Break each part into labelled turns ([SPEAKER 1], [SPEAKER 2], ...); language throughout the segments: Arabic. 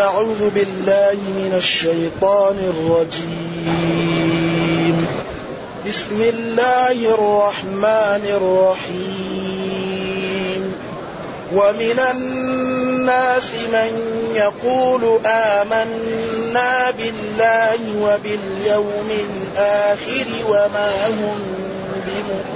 [SPEAKER 1] أعوذ بالله من الشيطان الرجيم. بسم الله الرحمن الرحيم. ومن الناس من يقول آمنا بالله وباليوم الآخر وما هم بمؤمنين.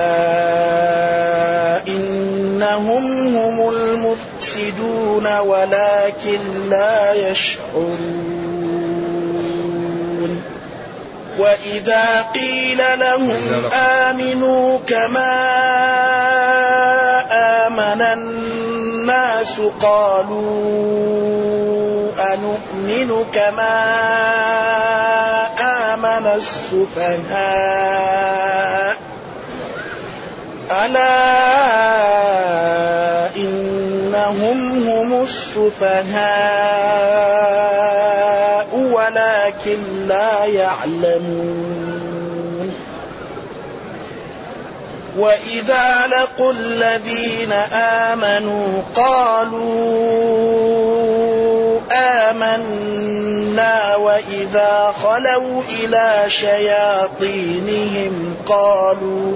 [SPEAKER 1] ولكن لا يشعرون. وإذا قيل لهم آمنوا كما آمن الناس قالوا أنؤمن كما آمن السفهاء. ألا إنهم هم السفهاء ولكن لا يعلمون. وإذا لقوا الذين آمنوا قالوا آمنا وإذا خلوا إلى شياطينهم قالوا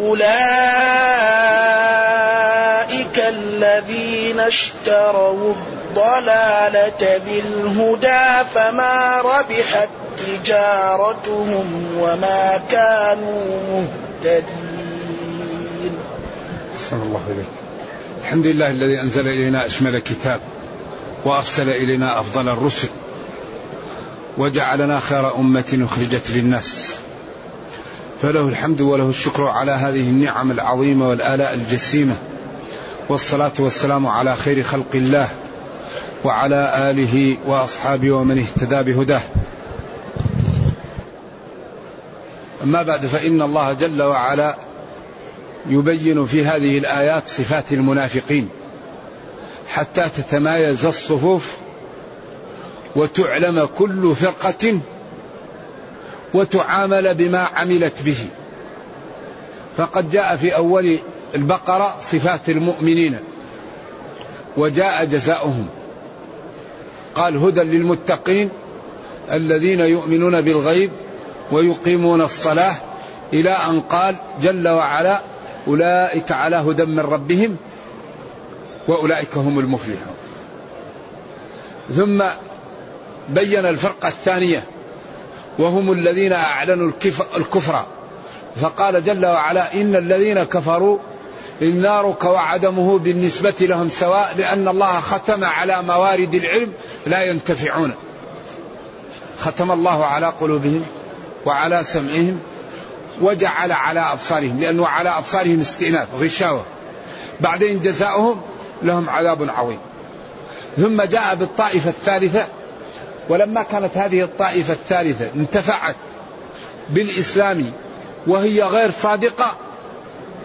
[SPEAKER 1] أولئك الذين اشتروا الضلالة بالهدى فما ربحت تجارتهم وما كانوا مهتدين.
[SPEAKER 2] أحسن الله إليك. الحمد لله الذي أنزل إلينا أشمل كتاب وأرسل إلينا أفضل الرسل وجعلنا خير أمة أخرجت للناس. فله الحمد وله الشكر على هذه النعم العظيمة والآلاء الجسيمة. والصلاة والسلام على خير خلق الله وعلى آله وأصحابه ومن اهتدى بهداه. أما بعد فإن الله جل وعلا يبين في هذه الآيات صفات المنافقين حتى تتمايز الصفوف وتعلم كل فرقة وتعامل بما عملت به. فقد جاء في أول البقرة صفات المؤمنين وجاء جزاؤهم. قال هدى للمتقين الذين يؤمنون بالغيب ويقيمون الصلاة إلى أن قال جل وعلا أولئك على هدى من ربهم وأولئك هم المفلحون. ثم بين الفرقة الثانية وهم الذين أعلنوا الكفر. فقال جل وعلا إن الذين كفروا النار كوعدمه بالنسبة لهم سواء لأن الله ختم على موارد العلم لا ينتفعون. ختم الله على قلوبهم وعلى سمعهم وجعل على أبصارهم لأنه على أبصارهم استئناف غشاوة بعدين جزاؤهم لهم عذاب عظيم. ثم جاء بالطائفة الثالثة ولما كانت هذه الطائفة الثالثة انتفعت بالإسلام وهي غير صادقة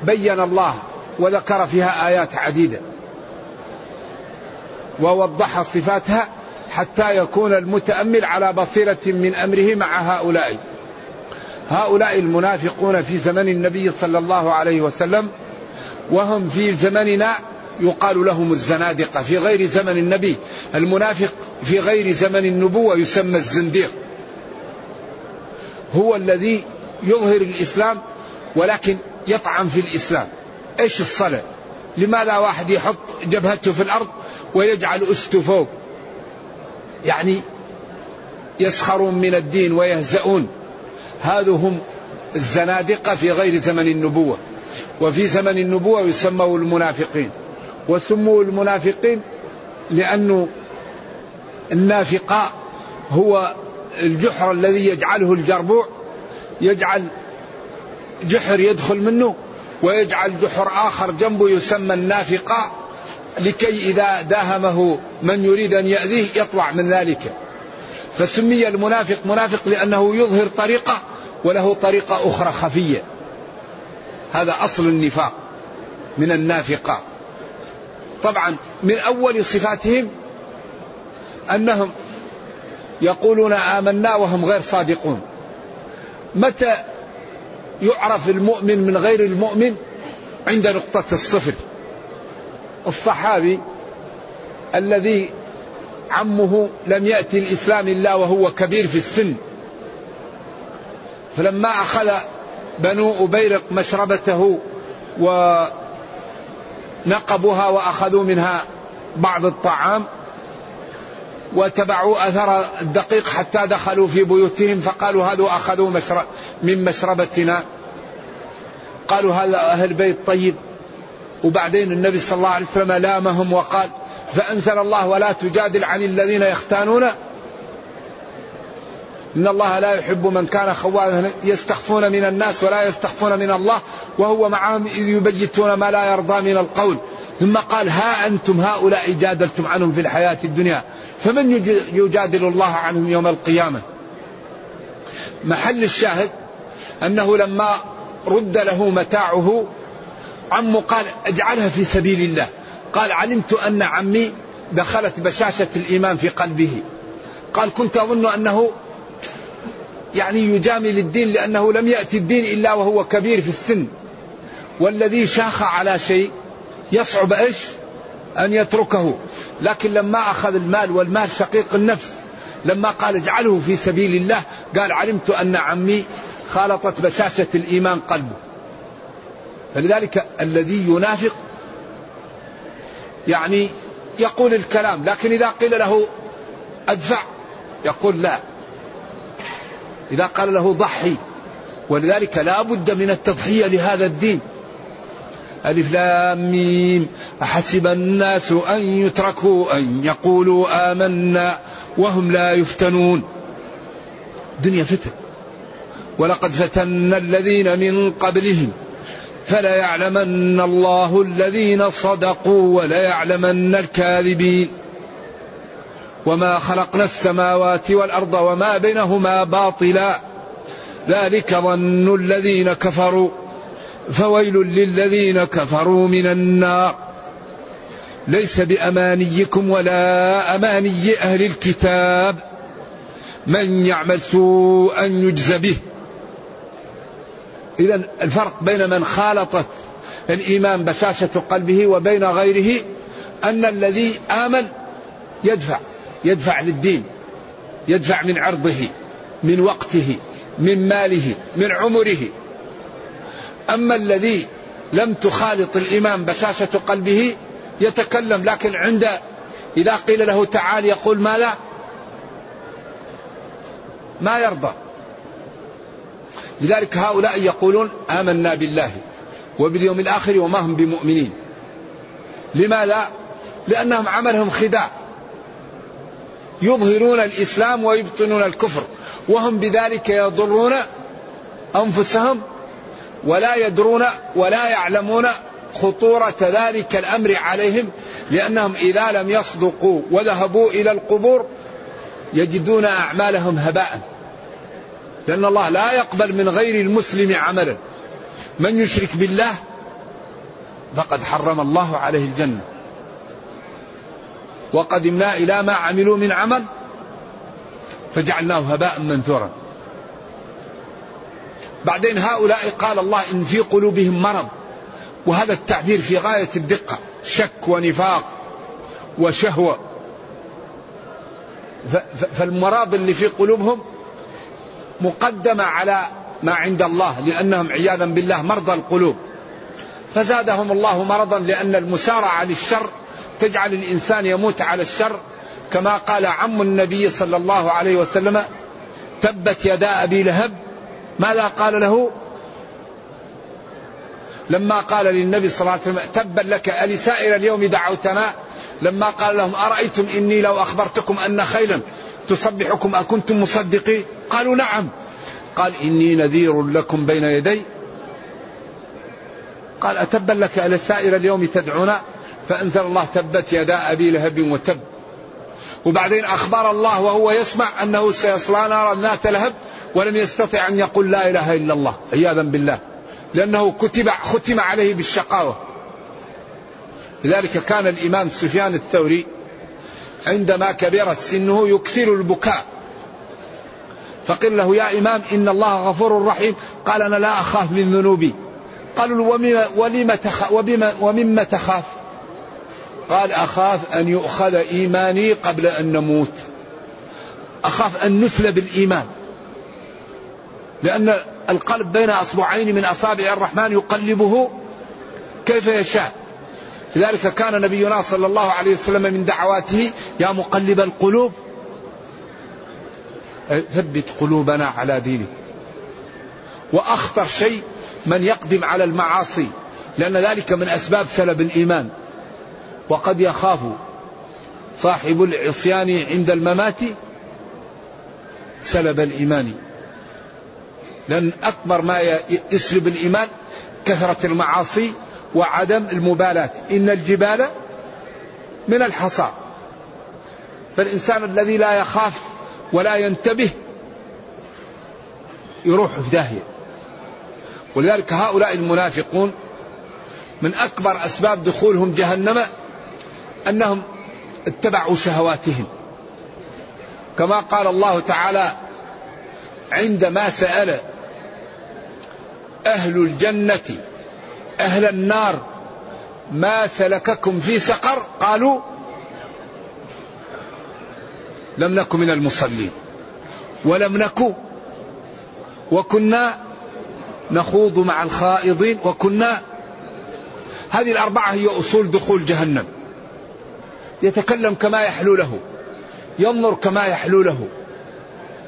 [SPEAKER 2] بين الله وذكر فيها آيات عديدة. ووضح صفاتها حتى يكون المتأمل على بصيرة من أمره مع هؤلاء. هؤلاء المنافقون في زمن النبي صلى الله عليه وسلم وهم في زمننا يقال لهم الزنادقة في غير زمن النبي. المنافق في غير زمن النبوة يسمى الزنديق. هو الذي يظهر الإسلام ولكن يطعن في الإسلام. إيش الصلاة؟ لماذا واحد يحط جبهته في الأرض ويجعل أسته فوق؟ يعني يسخرون من الدين ويهزؤون. هذا هم الزنادقة في غير زمن النبوة. وفي زمن النبوة يسموا المنافقين. وسموا المنافقين لأنه النافقاء هو الجحر الذي يجعله الجربوع يجعل جحر يدخل منه ويجعل جحر آخر جنبه يسمى النافقاء لكي إذا داهمه من يريد أن يأذيه يطلع من ذلك. فسمي المنافق منافق لأنه يظهر طريقة وله طريقة أخرى خفية. هذا أصل النفاق من النافقة. طبعا من أول صفاتهم أنهم يقولون آمنا وهم غير صادقون. متى يعرف المؤمن من غير المؤمن؟ عند نقطة الصفر. الصحابي الذي عمه لم يأتي الإسلام إلا وهو كبير في السن فلما أخذ بنو أبيرق مشربته ونقبوها وأخذوا منها بعض الطعام وتبعوا أثر الدقيق حتى دخلوا في بيوتهم فقالوا هذا أخذوا مشرب من مشربتنا قالوا هذا أهل بيت طيب؟ وبعدين النبي صلى الله عليه وسلم لامهم وقال فأنزل الله ولا تجادل عن الذين يختانون إن الله لا يحب من كان خوانا يستخفون من الناس ولا يستخفون من الله وهو معهم إذ يبجتون ما لا يرضى من القول. ثم قال ها أنتم هؤلاء جادلتم عنهم في الحياة الدنيا فمن يجادل الله عنهم يوم القيامة؟ محل الشاهد أنه لما رد له متاعه عمه قال اجعلها في سبيل الله. قال علمت أن عمي دخلت بشاشة الإيمان في قلبه. قال كنت أظن أنه يعني يجامل الدين لأنه لم يأتي الدين إلا وهو كبير في السن. والذي شاخ على شيء يصعب إيش؟ أن يتركه. لكن لما أخذ المال والمال شقيق النفس لما قال اجعله في سبيل الله قال علمت أن عمي خالطت بشاشة الإيمان قلبه. فلذلك الذي ينافق يعني يقول الكلام لكن إذا قيل له أدفع يقول لا. إذا قال له ضحي. ولذلك لا بد من التضحية لهذا الدين. ألف لام ميم. أحسب الناس أن يتركوا أن يقولوا آمنا وهم لا يفتنون. دنيا فتن. ولقد فتنا الذين من قبلهم. فلا يعلمن الله الذين صدقوا ولا يعلمن الكاذبين. وما خلقنا السماوات والأرض وما بينهما باطلا. ذلك ظن الذين كفروا. فويل للذين كفروا من النار. ليس بأمانيكم ولا أماني أهل الكتاب. من يعمل سوءا يجز به. اذا الفرق بين من خالطت الإيمان بشاشة قلبه وبين غيره أن الذي آمن يدفع. يدفع للدين يدفع من عرضه من وقته من ماله من عمره. أما الذي لم تخالط الإيمان بشاشة قلبه يتكلم لكن عند إذا قيل له تعال يقول ما لا ما يرضى. لذلك هؤلاء يقولون آمنا بالله وباليوم الآخر وما هم بمؤمنين. لماذا؟ لأنهم عملهم خداع. يظهرون الإسلام ويبطنون الكفر وهم بذلك يضرون أنفسهم ولا يدرون ولا يعلمون خطورة ذلك الأمر عليهم لأنهم إذا لم يصدقوا وذهبوا إلى القبور يجدون أعمالهم هباء. لأن الله لا يقبل من غير المسلم عملا. من يشرك بالله فقد حرم الله عليه الجنة. وقدمنا إلى ما عملوا من عمل فجعلناه هباء منثورا. بعدين هؤلاء قال الله إن في قلوبهم مرض وهذا التعبير في غاية الدقة شك ونفاق وشهوة. فالمرض اللي في قلوبهم مقدمة على ما عند الله لأنهم عياذا بالله مرضى القلوب. فزادهم الله مرضا لأن المسارعة للشر تجعل الإنسان يموت على الشر كما قال عم النبي صلى الله عليه وسلم تبت يدا أبي لهب. ماذا قال له؟ لما قال للنبي صلى الله عليه وسلم تبا لك ألسائر اليوم دعوتنا؟ لما قال لهم أرأيتم إني لو أخبرتكم أن خيلا تصبحكم أكنتم مصدقين؟ قالوا نعم. قال إني نذير لكم بين يدي. قال أتبا لك ألسائر اليوم تدعونا؟ فأنزل الله تبت يدا أبي لهب وتب. وبعدين أخبر الله وهو يسمع أنه سيصلى نارا ذات لهب ولم يستطع أن يقول لا إله إلا الله عياذا بالله. لأنه كتب ختم عليه بالشقاوة. لذلك كان الإمام سفيان الثوري عندما كبرت سنه يكثر البكاء. فقيل له يا إمام إن الله غفور رحيم. قال أنا لا أخاف من ذنوبي. قالوا ولم تخاف ومما تخاف؟ قال أخاف أن يؤخذ إيماني قبل أن نموت. أخاف أن نثلى بالإيمان. لأن القلب بين أصبعين من أصابع الرحمن يقلبه كيف يشاء. لذلك كان نبينا صلى الله عليه وسلم من دعواته يا مقلب القلوب ثبت قلوبنا على دينك. وأخطر شيء من يقدم على المعاصي لأن ذلك من أسباب سلب الإيمان. وقد يخاف صاحب العصيان عند الممات سلب الإيمان. لأن أكبر ما يسلب الإيمان كثرة المعاصي وعدم المبالاة. إن الجبال من الحصى. فالإنسان الذي لا يخاف ولا ينتبه يروح في داهية. ولذلك هؤلاء المنافقون من أكبر أسباب دخولهم جهنم أنهم اتبعوا شهواتهم. كما قال الله تعالى عندما سأل أهل الجنة أهل النار ما سلككم في سقر؟ قالوا لم نكن من المصلين. ولم نكن وكنا نخوض مع الخائضين وكنا هذه الأربعة هي أصول دخول جهنم. يتكلم كما يحلو له. ينظر كما يحلو له.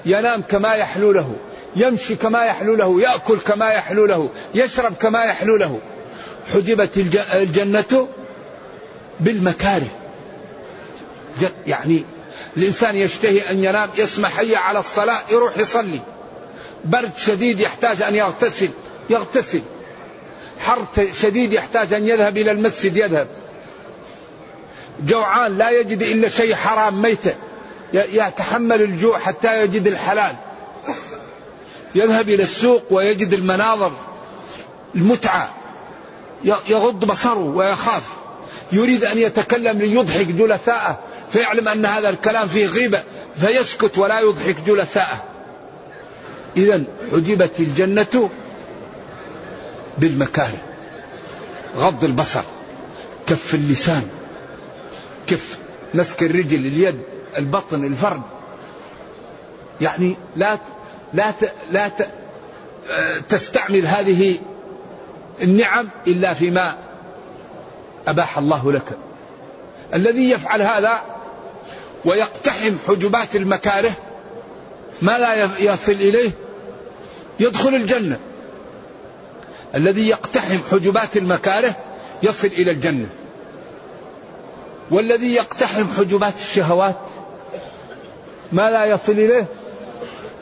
[SPEAKER 2] ينام كما يحلو له. يمشي كما يحلو له. يأكل كما يحلو له. يشرب كما يحلو له. حجبت الجنة بالمكاره. يعني الإنسان يشتهي أن ينام يسمع حي على الصلاة يروح يصلي. برد شديد يحتاج أن يغتسل يغتسل. حر شديد يحتاج أن يذهب إلى المسجد يذهب. جوعان لا يجد إلا شيء حرام ميتة. يتحمل الجوع حتى يجد الحلال. يذهب إلى السوق ويجد المناظر المتعة. يغض بصره ويخاف. يريد أن يتكلم ليضحك جلساءه فيعلم أن هذا الكلام فيه غيبة فيسكت ولا يضحك جلساءه. إذا حجبت الجنة بالمكاره. غض البصر كف اللسان. كف مسك الرجل اليد البطن الفرد. يعني لا لا لا تستعمل هذه النعم إلا فيما أباح الله لك. الذي يفعل هذا ويقتحم حجبات المكاره ما لا يصل إليه يدخل الجنة. الذي يقتحم حجبات المكاره يصل إلى الجنة. والذي يقتحم حجبات الشهوات ما لا يصل إليه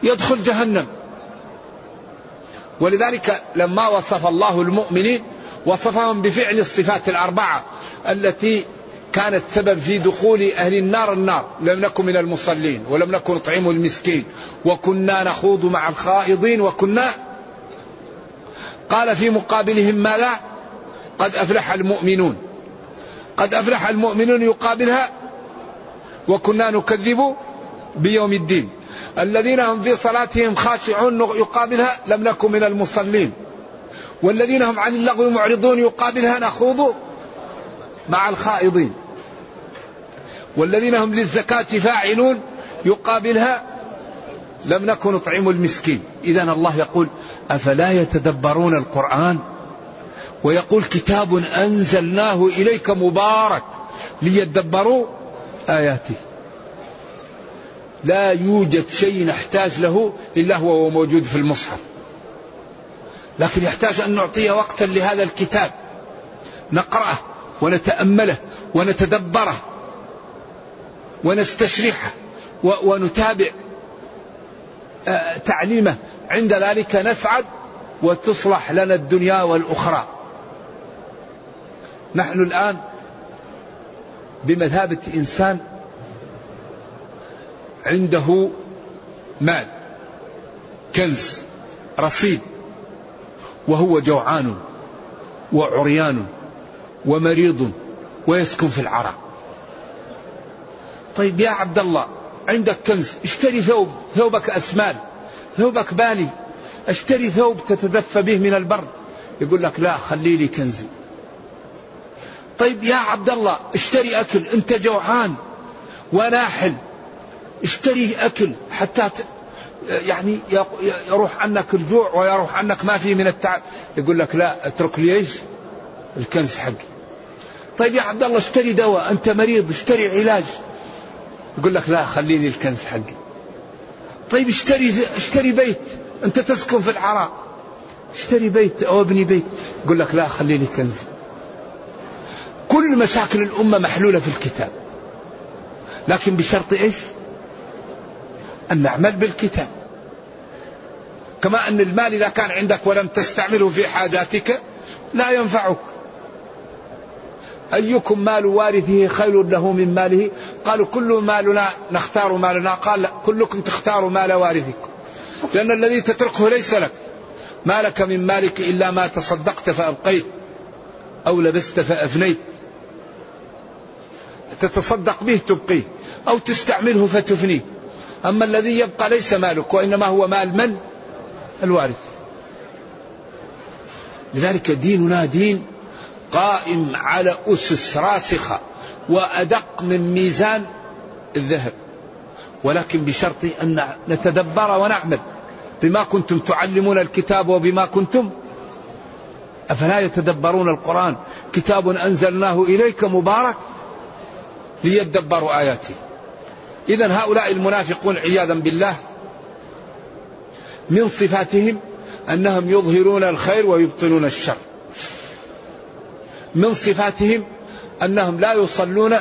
[SPEAKER 2] يدخل جهنم. ولذلك لما وصف الله المؤمنين وصفهم بفعل الصفات الأربعة التي كانت سبب في دخول أهل النار النار. لم نكن من المصلين ولم نكن نطعم المسكين. وكنا نخوض مع الخائضين وكنا قال في مقابلهم ماذا؟ قد أفلح المؤمنون. قد أفلح المؤمنون يقابلها وكنا نكذب بيوم الدين. الذين هم في صلاتهم خاشعون يقابلها لم نكن من المصلين. والذين هم عن اللغو معرضون يقابلها نخوض مع الخائضين. والذين هم للزكاة فاعلون يقابلها لم نكن نطعم المسكين. إذا الله يقول أفلا يتدبرون القرآن؟ ويقول كتاب أنزلناه إليك مبارك ليدبروا آياته. لا يوجد شيء نحتاج له إلا هو موجود في المصحف. لكن يحتاج أن نعطيه وقتا لهذا الكتاب. نقرأه ونتأمله ونتدبره ونستشرحه ونتابع آه، تعليمه. عند ذلك نسعد وتصلح لنا الدنيا والأخرى. نحن الآن بمثابة إنسان عنده مال كنز رصيد وهو جوعان وعريان ومريض ويسكن في العراء طيب يا عبد الله عندك كنز اشتري ثوب ثوبك أسمال ثوبك بالي اشتري ثوب تتدفى به من البرد يقول لك لا خلي لي كنزي. طيب يا عبد الله اشتري أكل أنت جوعان وناحل اشتري أكل حتى يعني يروح عنك الجوع ويروح عنك ما فيه من التعب يقول لك لا اترك لي إيش؟ الكنز حقي طيب يا عبد الله اشتري دواء أنت مريض اشتري علاج. يقول لك لا خليني الكنز حقي طيب اشتري اشتري بيت أنت تسكن في العراء. اشتري بيت أو ابني بيت. يقول لك لا خليني كنزي كل مشاكل الأمة محلولة في الكتاب. لكن بشرط إيش؟ أن نعمل بالكتاب. كما أن المال إذا كان عندك ولم تستعمله في حاجاتك لا ينفعك. أيكم مال وارثه خير له من ماله؟ قالوا كل مالنا نختار مالنا. قال لا كلكم تختاروا مال وارثكم. لأن الذي تتركه ليس لك. ما لك من مالك إلا ما تصدقت فأبقيت أو لبست فأفنيت. تتصدق به تبقيه أو تستعمله فتفنيه. أما الذي يبقى ليس مالك وإنما هو مال من؟ الوارث. لذلك ديننا دين قائم على أسس راسخة وأدق من ميزان الذهب. ولكن بشرط أن نتدبر ونعمل بما كنتم تعلمون الكتاب وبما كنتم أفلا يتدبرون القرآن. كتاب أنزلناه إليك مبارك ليدبروا آياته إذا هؤلاء المنافقون عياذا بالله من صفاتهم أنهم يظهرون الخير ويبطلون الشر. من صفاتهم أنهم لا يصلون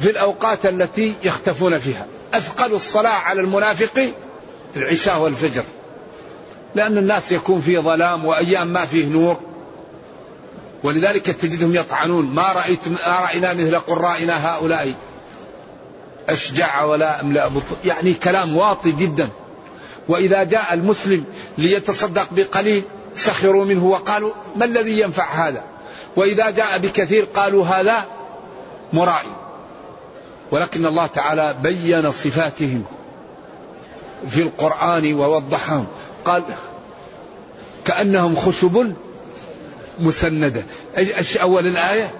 [SPEAKER 2] في الأوقات التي يختفون فيها. أثقل الصلاة على المنافق العشاء والفجر. لأن الناس يكون في ظلام وأيام ما فيه نور. ولذلك تجدهم يطعنون. ما رايت ما رأينا مثل قرائنا هؤلاء. أشجع ولا أملأ بطل يعني كلام واطي جدا. وإذا جاء المسلم ليتصدق بقليل سخروا منه وقالوا ما الذي ينفع هذا؟ وإذا جاء بكثير قالوا هذا مرائي. ولكن الله تعالى بين صفاتهم في القرآن ووضحهم. قال كأنهم خشب مسندة. إيش أول الآية؟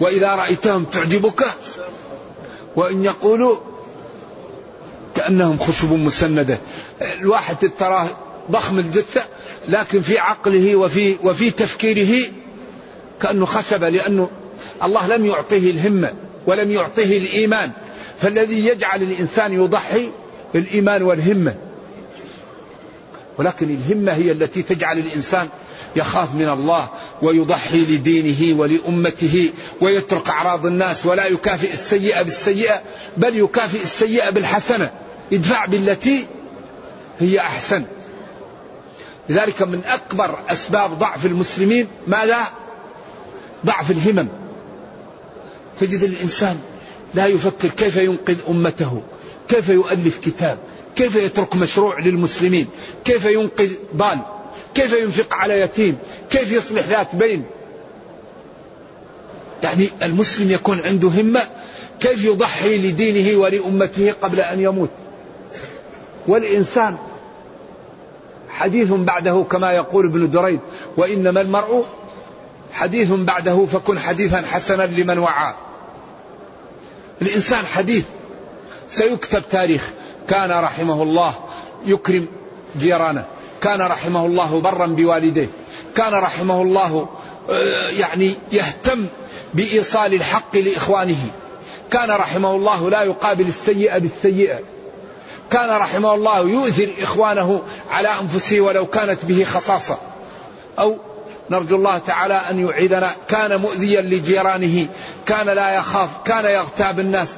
[SPEAKER 2] وإذا رأيتهم تعجبك وإن يقولوا كأنهم خشب مسندة. الواحد تراه ضخم الجثة لكن في عقله وفي وفي تفكيره كأنه خشبة لأنه الله لم يعطيه الهمة ولم يعطيه الإيمان. فالذي يجعل الإنسان يضحي الإيمان والهمة. ولكن الهمة هي التي تجعل الإنسان يخاف من الله ويضحي لدينه ولأمته ويترك أعراض الناس ولا يكافئ السيئة بالسيئة بل يكافئ السيئة بالحسنة. ادفع بالتي هي أحسن. لذلك من أكبر أسباب ضعف المسلمين ماذا؟ ضعف الهمم. تجد الإنسان لا يفكر كيف ينقذ أمته كيف يؤلف كتاب كيف يترك مشروع للمسلمين كيف ينقذ ضال كيف ينفق على يتيم؟ كيف يصلح ذات بين يعني المسلم يكون عنده همة كيف يضحي لدينه ولأمته قبل أن يموت؟ والإنسان حديث بعده كما يقول ابن دريد وإنما المرء حديث بعده فكن حديثا حسنا لمن وعى. الإنسان حديث سيكتب تاريخ. كان رحمه الله يكرم جيرانه. كان رحمه الله برا بوالديه. كان رحمه الله آه، يعني يهتم بإيصال الحق لإخوانه. كان رحمه الله لا يقابل السيئة بالسيئة. كان رحمه الله يؤثر إخوانه على أنفسه ولو كانت به خصاصة. أو نرجو الله تعالى أن يعيدنا كان مؤذيا لجيرانه. كان لا يخاف كان يغتاب الناس.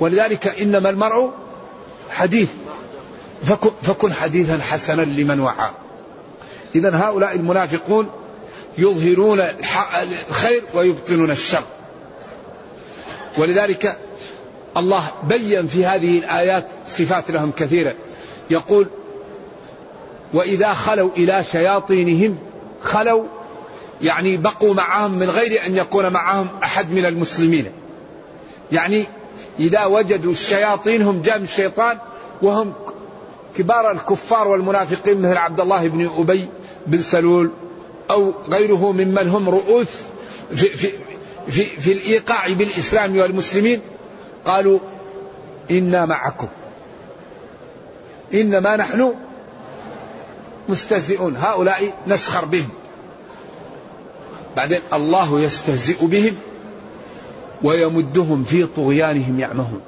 [SPEAKER 2] ولذلك إنما المرء حديث. فكن, فكن حديثا حسنا لمن وعى. إذا هؤلاء المنافقون يظهرون الخير ويبطنون الشر. ولذلك الله بين في هذه الآيات صفات لهم كثيرة يقول وإذا خلوا إلى شياطينهم خلوا يعني بقوا معهم من غير أن يكون معهم أحد من المسلمين. يعني إذا وجدوا الشياطين هم جام الشيطان وهم كبار الكفار والمنافقين مثل عبد الله بن أبي بن سلول أو غيره ممن هم رؤوس في, في, في, في الإيقاع بالإسلام والمسلمين قالوا إنا معكم. إنما نحن مستهزئون. هؤلاء نسخر بهم. بعدين الله يستهزئ بهم ويمدهم في طغيانهم يعمهون.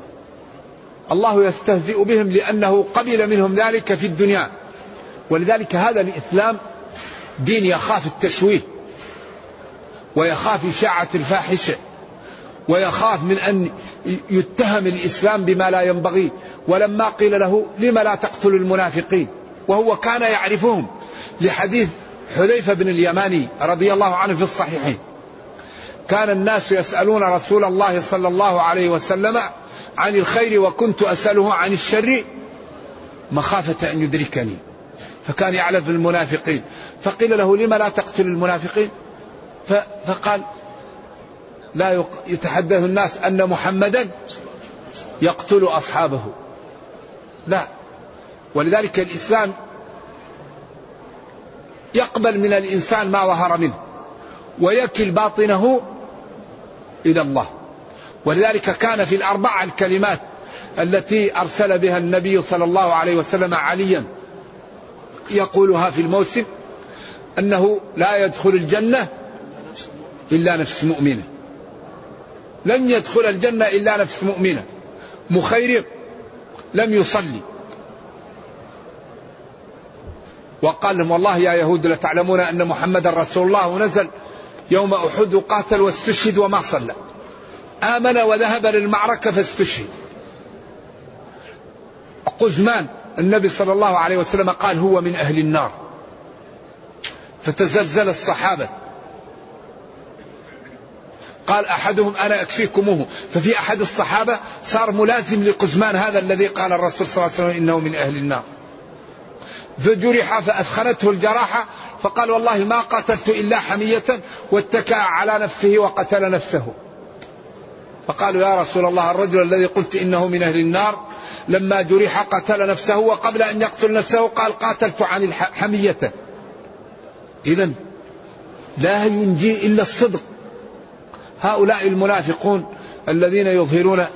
[SPEAKER 2] الله يستهزئ بهم لأنه قبل منهم ذلك في الدنيا. ولذلك هذا الإسلام دين يخاف التشويه ويخاف إشاعة الفاحشة ويخاف من أن يتهم الإسلام بما لا ينبغي. ولما قيل له لم لا تقتل المنافقين؟ وهو كان يعرفهم لحديث حذيفة بن اليماني رضي الله عنه في الصحيحين. كان الناس يسألون رسول الله صلى الله عليه وسلم عن الخير وكنت أسأله عن الشر مخافة أن يدركني. فكان يعلف المنافقين. فقيل له لما لا تقتل المنافقين؟ فقال لا يتحدث الناس أن محمدا يقتل أصحابه. لا. ولذلك الإسلام يقبل من الإنسان ما ظهر منه ويكل باطنه إلى الله. ولذلك كان في الأربع الكلمات التي أرسل بها النبي صلى الله عليه وسلم عليا يقولها في الموسم أنه لا يدخل الجنة إلا نفس مؤمنة. لن يدخل الجنة إلا نفس مؤمنة. مخيرق لم يصلي. وقال لهم والله يا يهود لتعلمون أن محمدا رسول الله ونزل يوم أحد قاتل واستشهد وما صلى. آمن وذهب للمعركة فاستشهد. قزمان النبي صلى الله عليه وسلم قال هو من أهل النار. فتزلزل الصحابة. قال أحدهم أنا أكفيكموه. ففي أحد الصحابة صار ملازم لقزمان هذا الذي قال الرسول صلى الله عليه وسلم إنه من أهل النار. فجرح فأثخنته الجراحة فقال والله ما قتلت إلا حمية واتكأ على نفسه وقتل نفسه. فقالوا يا رسول الله الرجل الذي قلت إنه من أهل النار لما جرح قتل نفسه وقبل أن يقتل نفسه قال قاتلت عن حميته. إذا لا ينجي إلا الصدق. هؤلاء المنافقون الذين يظهرون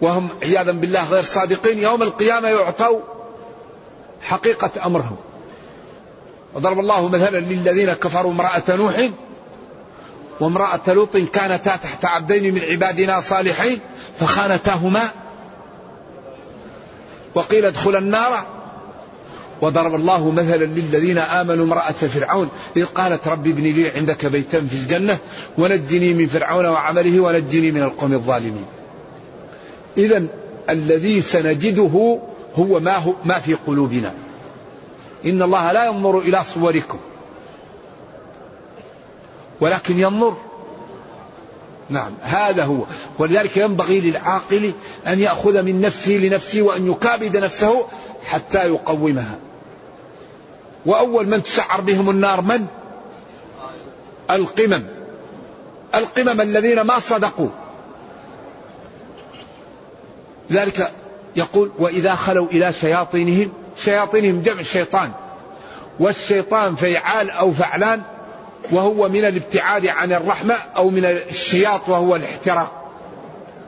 [SPEAKER 2] وهم عياذا بالله غير صادقين يوم القيامة يعطوا حقيقة أمرهم. وضرب الله مثلا للذين كفروا امرأة نوح وامرأة لوط كانتا تحت عبدين من عبادنا صالحين فخانتاهما. وقيل ادخل النار. وضرب الله مثلا للذين آمنوا امرأة فرعون إذ قالت رب ابن لي عندك بيتا في الجنة ونجني من فرعون وعمله ونجني من القوم الظالمين. إذا الذي سنجده هو ما, هو ما في قلوبنا. إن الله لا ينظر إلى صوركم. ولكن ينظر. نعم هذا هو. ولذلك ينبغي للعاقل أن يأخذ من نفسه لنفسه وأن يكابد نفسه حتى يقومها. وأول من تسعر بهم النار من؟ القمم. القمم الذين ما صدقوا. لذلك يقول وإذا خلوا إلى شياطينهم شياطينهم جمع شيطان. والشيطان فيعال أو فعلان وهو من الابتعاد عن الرحمة أو من الشياط وهو الاحتراق.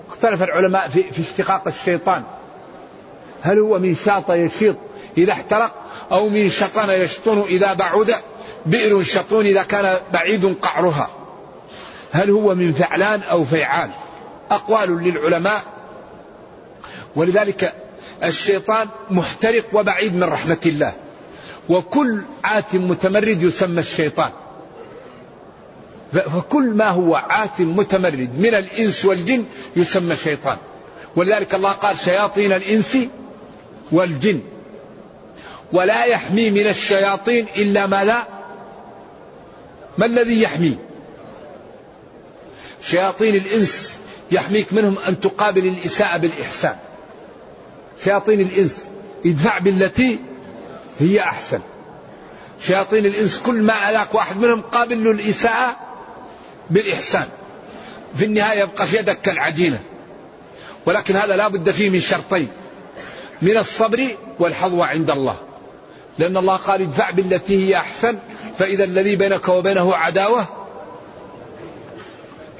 [SPEAKER 2] اختلف العلماء في, في اشتقاق الشيطان. هل هو من شاط يشيط إذا احترق أو من شطن يشطن إذا بعد؟ بئر شطون إذا كان بعيد قعرها. هل هو من فعلان أو فيعان أقوال للعلماء. ولذلك الشيطان محترق وبعيد من رحمة الله. وكل عات متمرد يسمى الشيطان. فكل ما هو عات متمرد من الإنس والجن يسمى شيطان ولذلك الله قال شياطين الإنس والجن. ولا يحمي من الشياطين إلا ما لا ما الذي يحمي؟ شياطين الإنس يحميك منهم أن تقابل الإساءة بالإحسان. شياطين الإنس ادفع بالتي هي أحسن. شياطين الإنس كل ما ألاك واحد منهم قابل له الإساءة بالإحسان. في النهاية يبقى في يدك كالعجينة. ولكن هذا لا بد فيه من شرطين. من الصبر والحظوة عند الله. لأن الله قال ادفع بالتي هي أحسن فإذا الذي بينك وبينه عداوة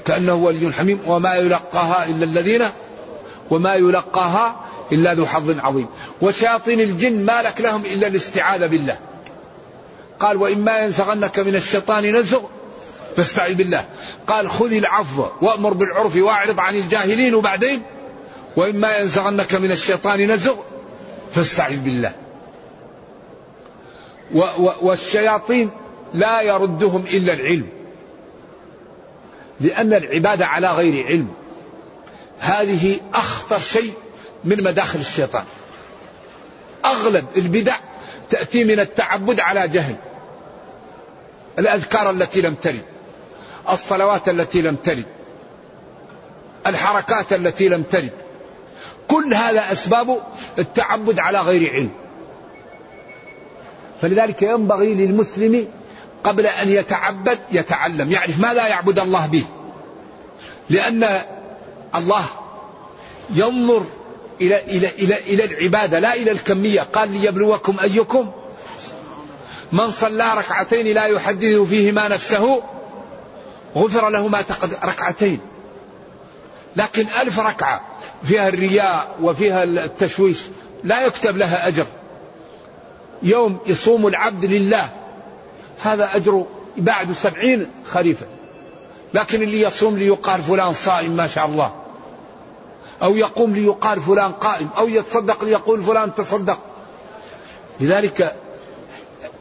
[SPEAKER 2] كأنه ولي حميم وما يلقاها إلا الذين وما يلقاها إلا ذو حظ عظيم. وشياطين الجن ما لك لهم إلا الاستعاذة بالله. قال وإما ينزغنك من الشيطان نزغ فاستعذ بالله. قال خذ العفو وأمر بالعرف واعرض عن الجاهلين وبعدين وإما ينزغنك من الشيطان نزغ فاستعذ بالله. و و والشياطين لا يردهم إلا العلم. لأن العبادة على غير علم. هذه أخطر شيء من مداخل الشيطان. أغلب البدع تأتي من التعبد على جهل الأذكار التي لم ترد. الصلوات التي لم ترد الحركات التي لم ترد. كل هذا أسباب التعبد على غير علم. فلذلك ينبغي للمسلم قبل أن يتعبد يتعلم يعرف ماذا يعبد الله به. لأن الله ينظر إلى إلى إلى إلى العبادة لا إلى الكمية. قال ليبلوكم أيكم من صلى ركعتين لا يحدث فيهما نفسه غفر له ما تقد ركعتين. لكن ألف ركعة فيها الرياء وفيها التشويش لا يكتب لها أجر. يوم يصوم العبد لله. هذا أجر بعد سبعين خريفا لكن اللي يصوم ليقال فلان صائم ما شاء الله. أو يقوم ليقال فلان قائم. أو يتصدق ليقول فلان تصدق. لذلك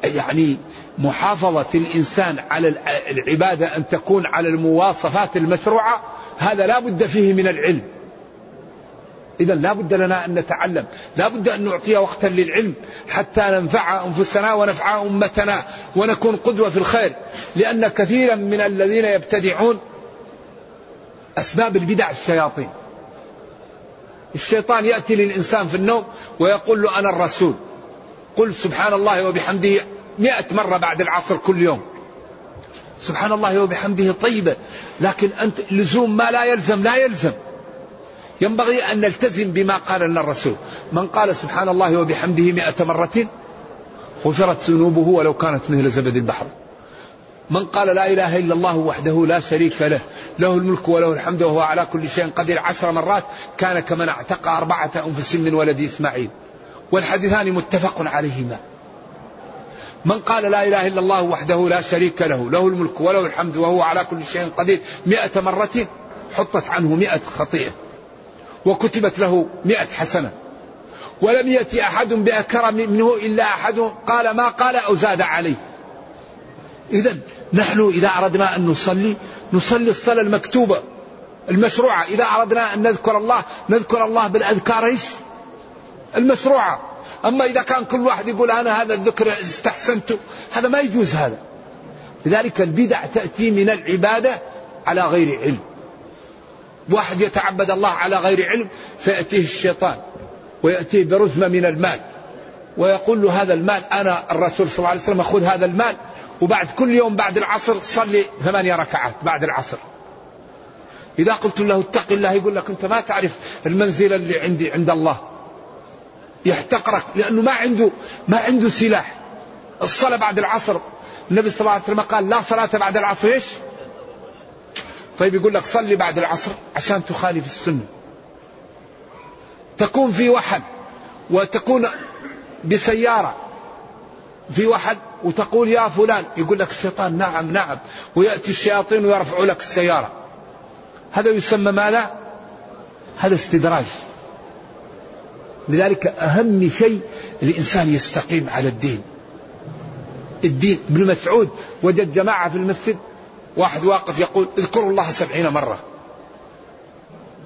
[SPEAKER 2] يعني محافظة الإنسان على العبادة أن تكون على المواصفات المشروعة هذا لا بد فيه من العلم. إذا لا بد لنا أن نتعلم. لا بد أن نعطي وقتا للعلم حتى ننفع أنفسنا ونفع أمتنا ونكون قدوة في الخير. لأن كثيرا من الذين يبتدعون أسباب البدع الشياطين. الشيطان يأتي للإنسان في النوم ويقول له أنا الرسول. قل سبحان الله وبحمده مئة مرة بعد العصر كل يوم. سبحان الله وبحمده طيبة. لكن أنت لزوم ما لا يلزم لا يلزم. ينبغي أن نلتزم بما قال لنا الرسول. من قال سبحان الله وبحمده مئة مرة غفرت ذنوبه ولو كانت مثل زبد البحر. من قال لا إله إلا الله وحده لا شريك له له الملك وله الحمد وهو على كل شيء قدير. عشر مرات كان كمن اعتق أربعة أنفس من ولد إسماعيل. والحديثان متفق عليهما. من قال لا إله إلا الله وحده لا شريك له له الملك وله الحمد وهو على كل شيء قدير. مئة مرة حطت عنه مئة خطيئة وكتبت له مئة حسنة. ولم يأتي أحد بأكرم منه إلا أحد قال ما قال أو زاد عليه. إذا نحن إذا أردنا أن نصلي نصلي الصلاة المكتوبة المشروعة. إذا أردنا أن نذكر الله نذكر الله بالأذكار المشروعة. أما إذا كان كل واحد يقول أنا هذا الذكر استحسنته هذا ما يجوز هذا. لذلك البدع تأتي من العبادة على غير علم. واحد يتعبد الله على غير علم فيأتيه الشيطان ويأتيه برزمة من المال ويقول له هذا المال أنا الرسول صلى الله عليه وسلم خذ هذا المال وبعد كل يوم بعد العصر صلي ثمانية ركعات بعد العصر. إذا قلت له اتق الله يقول لك أنت ما تعرف المنزلة اللي عندي عند الله. يحتقرك لأنه ما عنده ما عنده سلاح. الصلاة بعد العصر. النبي صلى الله عليه وسلم قال لا صلاة بعد العصر. إيش؟ طيب يقول لك صلي بعد العصر عشان تخالف السنة. تكون في وحد وتكون بسيارة. في وحد وتقول يا فلان يقول لك الشيطان نعم نعم. ويأتي الشياطين ويرفعوا لك السيارة. هذا يسمى ماذا؟ هذا استدراج. لذلك أهم شيء الإنسان يستقيم على الدين. الدين ابن مسعود وجد جماعة في المسجد واحد واقف يقول اذكروا الله سبعين مرة.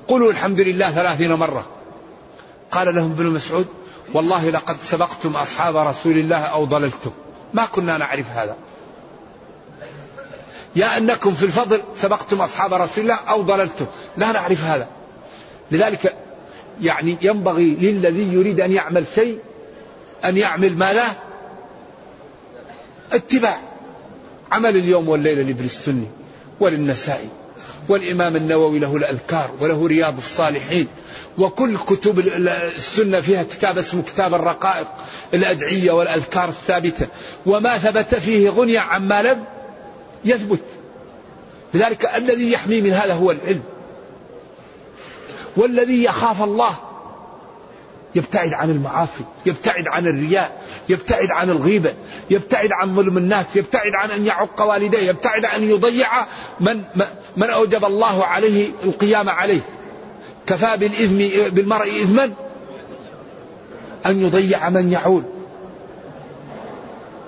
[SPEAKER 2] قولوا الحمد لله ثلاثين مرة. قال لهم ابن مسعود والله لقد سبقتم أصحاب رسول الله أو ضللتم. ما كنا نعرف هذا. يا أنكم في الفضل سبقتم أصحاب رسول الله أو ضللتم. لا نعرف هذا. لذلك يعني ينبغي للذي يريد أن يعمل شيء أن يعمل ماذا اتباع. عمل اليوم والليلة لابن السني وللنسائي والإمام النووي له الأذكار وله رياض الصالحين وكل كتب السنة فيها كتاب اسمه كتاب الرقائق الأدعية والأذكار الثابتة. وما ثبت فيه غني عما لم يثبت. لذلك الذي يحمي من هذا هو العلم. والذي يخاف الله. يبتعد عن المعاصي يبتعد عن الرياء يبتعد عن الغيبة يبتعد عن ظلم الناس يبتعد عن أن يعق والديه يبتعد عن أن يضيع من, من أوجب الله عليه القيام عليه. كفى بالإثم بالمرء إثما أن يضيع من يعول.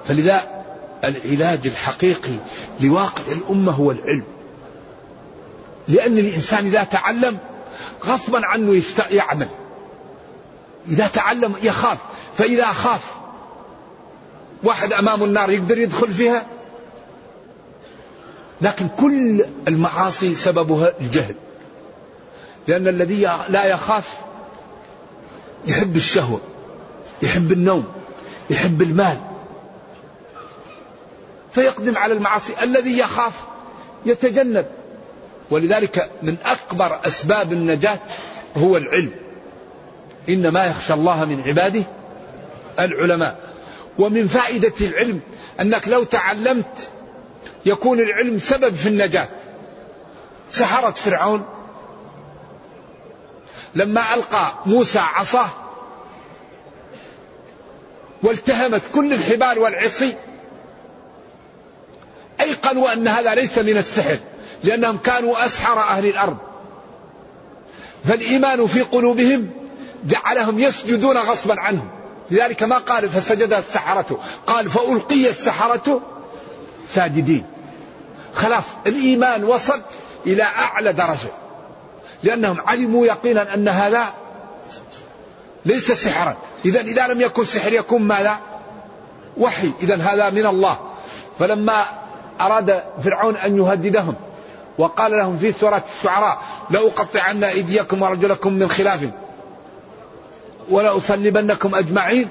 [SPEAKER 2] فلذا العلاج الحقيقي لواقع الأمة هو العلم. لأن الإنسان إذا تعلم غصبا عنه يعمل. إذا تعلم يخاف فإذا خاف. واحد أمام النار يقدر يدخل فيها؟ لكن كل المعاصي سببها الجهل. لأن الذي لا يخاف يحب الشهوة يحب النوم يحب المال. فيقدم على المعاصي. الذي يخاف يتجنب. ولذلك من أكبر أسباب النجاة هو العلم. إنما يخشى الله من عباده العلماء. ومن فائدة العلم أنك لو تعلمت يكون العلم سبب في النجاة. سحرة فرعون. لما ألقى موسى عصاه والتهمت كل الحبال والعصي أيقنوا أن هذا ليس من السحر. لأنهم كانوا أسحر أهل الأرض. فالإيمان في قلوبهم جعلهم يسجدون غصبا عنهم. لذلك ما قال فسجد السحرة. قال فألقي السحرة ساجدين. خلاص الإيمان وصل إلى أعلى درجة. لأنهم علموا يقينا أن هذا ليس سحرا. إذا إذا لم يكن سحر يكون ماذا؟ وحي. إذا هذا من الله. فلما أراد فرعون أن يهددهم وقال لهم في سورة الشعراء لأقطعن أيديكم ورجلكم من خلاف ولأصلبنكم أجمعين.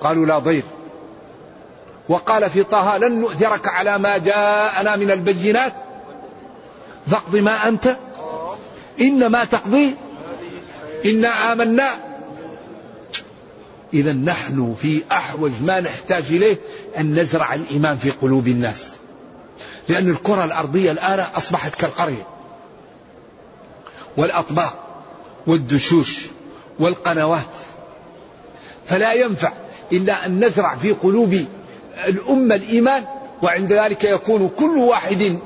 [SPEAKER 2] قالوا لا ضير. وقال في طه لن نؤثرك على ما جاءنا من البينات. فاقض ما أنت إنما تقضي إنا آمنا. إذا نحن في أحوج ما نحتاج إليه أن نزرع الإيمان في قلوب الناس. لأن الكرة الأرضية الآن أصبحت كالقرية. والأطباق والدشوش والقنوات. فلا ينفع إلا أن نزرع في قلوب الأمة الإيمان وعند ذلك يكون كل واحد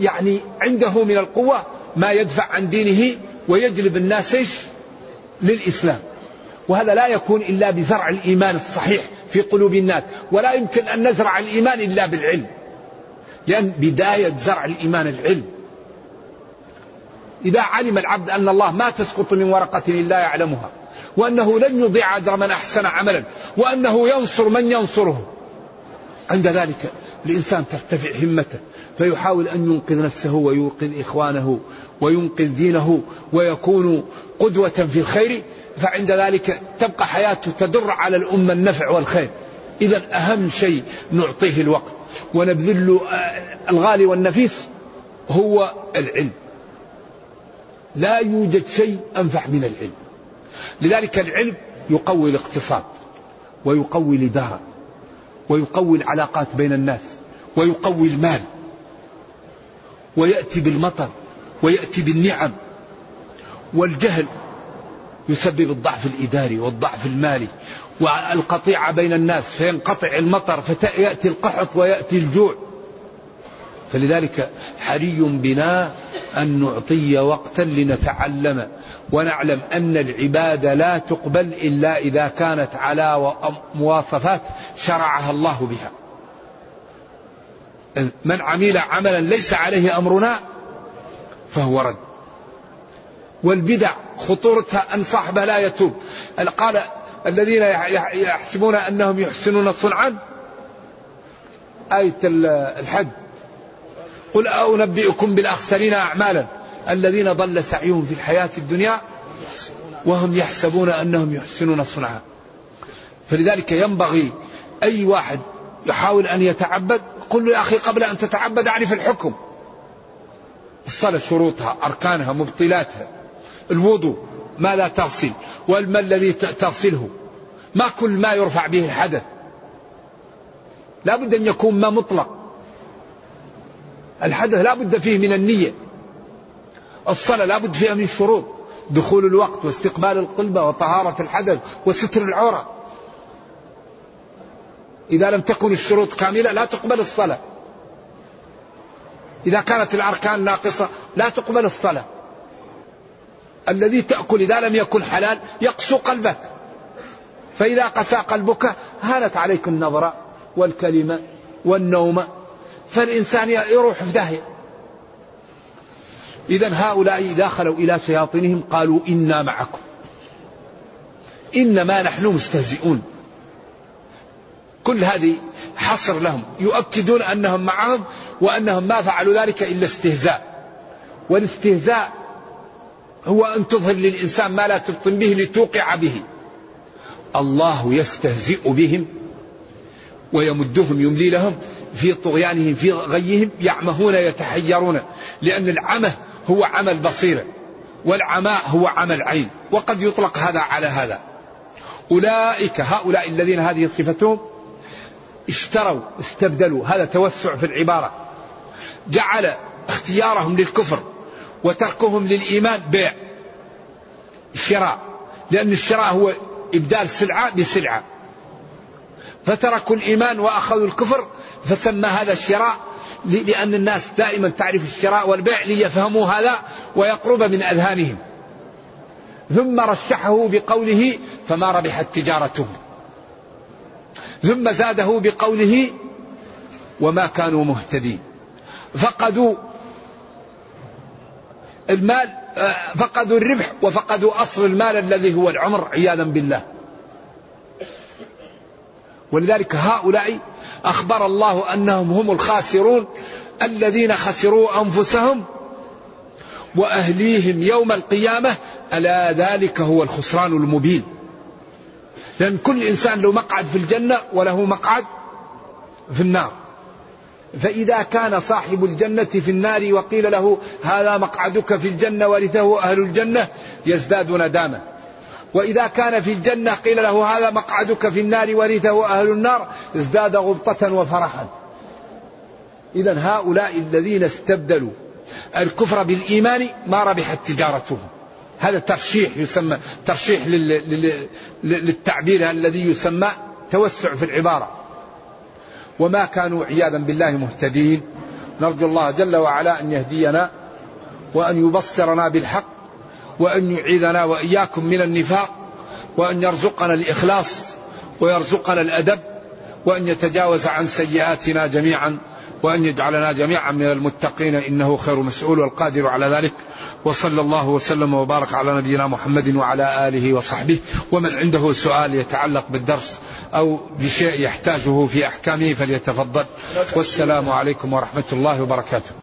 [SPEAKER 2] يعني عنده من القوة ما يدفع عن دينه ويجلب الناس؟ للإسلام. وهذا لا يكون إلا بزرع الإيمان الصحيح في قلوب الناس ولا يمكن أن نزرع الإيمان إلا بالعلم. لأن بداية زرع الإيمان العلم. إذا علم العبد أن الله ما تسقط من ورقة إلا يعلمها وأنه لن يضيع أجر من أحسن عملا وأنه ينصر من ينصره. عند ذلك الإنسان ترتفع همته فيحاول أن ينقذ نفسه وينقذ إخوانه وينقذ دينه ويكون قدوة في الخير فعند ذلك تبقى حياته تدر على الأمة النفع والخير. إذا أهم شيء نعطيه الوقت. ونبذل الغالي والنفيس هو العلم. لا يوجد شيء أنفع من العلم. لذلك العلم يقوي الاقتصاد ويقوي الإدارة ويقوي العلاقات بين الناس ويقوي المال ويأتي بالمطر ويأتي بالنعم والجهل يسبب الضعف الإداري والضعف المالي والقطيعة بين الناس فينقطع المطر فيأتي القحط ويأتي الجوع. فلذلك حري بنا أن نعطي وقتا لنتعلم ونعلم أن العبادة لا تقبل إلا إذا كانت على مواصفات شرعها الله بها. من عمل عملا ليس عليه أمرنا فهو رد. والبدع خطورتها أن صاحبه لا يتوب. قال الذين يحسبون أنهم يحسنون صنعا. آية الحج. قل أنبئكم بالأخسرين أعمالا. الذين ضل سعيهم في الحياة الدنيا وهم يحسبون أنهم يحسنون صنعا. فلذلك ينبغي أي واحد يحاول أن يتعبد قل له يا أخي قبل أن تتعبد أعرف الحكم. الصلاة شروطها أركانها مبطلاتها. الوضوء ما لا تغسل والماء الذي تغسله؟ ما كل ما يرفع به الحدث. لا بد أن يكون ما مطلق. الحدث لا بد فيه من النية. الصلاة لا بد فيها من الشروط. دخول الوقت واستقبال القلبة وطهارة الحدث وستر العورة. إذا لم تكن الشروط كاملة لا تقبل الصلاة. إذا كانت الأركان ناقصة لا تقبل الصلاة. الذي تأكل إذا لم يكن حلال يقسو قلبك. فإذا قسى قلبك هانت عليك النظرة والكلمة والنوم. فالإنسان يروح في داهية. إذا هؤلاء دخلوا إلى شياطينهم قالوا إنا معكم. إنما نحن مستهزئون. كل هذه حصر لهم. يؤكدون أنهم معهم وأنهم ما فعلوا ذلك إلا استهزاء. والاستهزاء هو أن تظهر للإنسان ما لا تبطن به لتوقع به. الله يستهزئ بهم ويمدهم يملي لهم في طغيانهم في غيهم يعمهون يتحيرون لأن العمى هو عمى البصيرة والعماء هو عمى العين وقد يطلق هذا على هذا. أولئك هؤلاء الذين هذه صفتهم اشتروا استبدلوا هذا توسع في العبارة. جعل اختيارهم للكفر وتركهم للإيمان بيع. شراء لأن الشراء هو إبدال سلعة بسلعة. فتركوا الإيمان وأخذوا الكفر فسمى هذا الشراء لأن الناس دائما تعرف الشراء والبيع ليفهموا هذا ويقرب من أذهانهم. ثم رشحه بقوله فما ربحت تجارتهم. ثم زاده بقوله وما كانوا مهتدين. فقدوا المال آه، فقدوا الربح وفقدوا أصل المال الذي هو العمر عياذا بالله. ولذلك هؤلاء أخبر الله أنهم هم الخاسرون الذين خسروا أنفسهم وأهليهم يوم القيامة. ألا ذلك هو الخسران المبين. لأن كل إنسان له مقعد في الجنة وله مقعد في النار. فإذا كان صاحب الجنة في النار وقيل له هذا مقعدك في الجنة ورثه أهل الجنة يزداد ندامة وإذا كان في الجنة قيل له هذا مقعدك في النار ورثه أهل النار ازداد غبطة وفرحا. إذا هؤلاء الذين استبدلوا الكفر بالإيمان ما ربحت تجارتهم. هذا ترشيح يسمى ترشيح للتعبير الذي يسمى توسع في العبارة. وما كانوا عياذا بالله مهتدين. نرجو الله جل وعلا أن يهدينا وأن يبصرنا بالحق وأن يعيذنا وإياكم من النفاق وأن يرزقنا الإخلاص ويرزقنا الأدب وأن يتجاوز عن سيئاتنا جميعا وأن يجعلنا جميعا من المتقين إنه خير مسؤول والقادر على ذلك. وصلى الله وسلم وبارك على نبينا محمد وعلى آله وصحبه. ومن عنده سؤال يتعلق بالدرس أو بشيء يحتاجه في أحكامه فليتفضل. والسلام عليكم ورحمة الله وبركاته.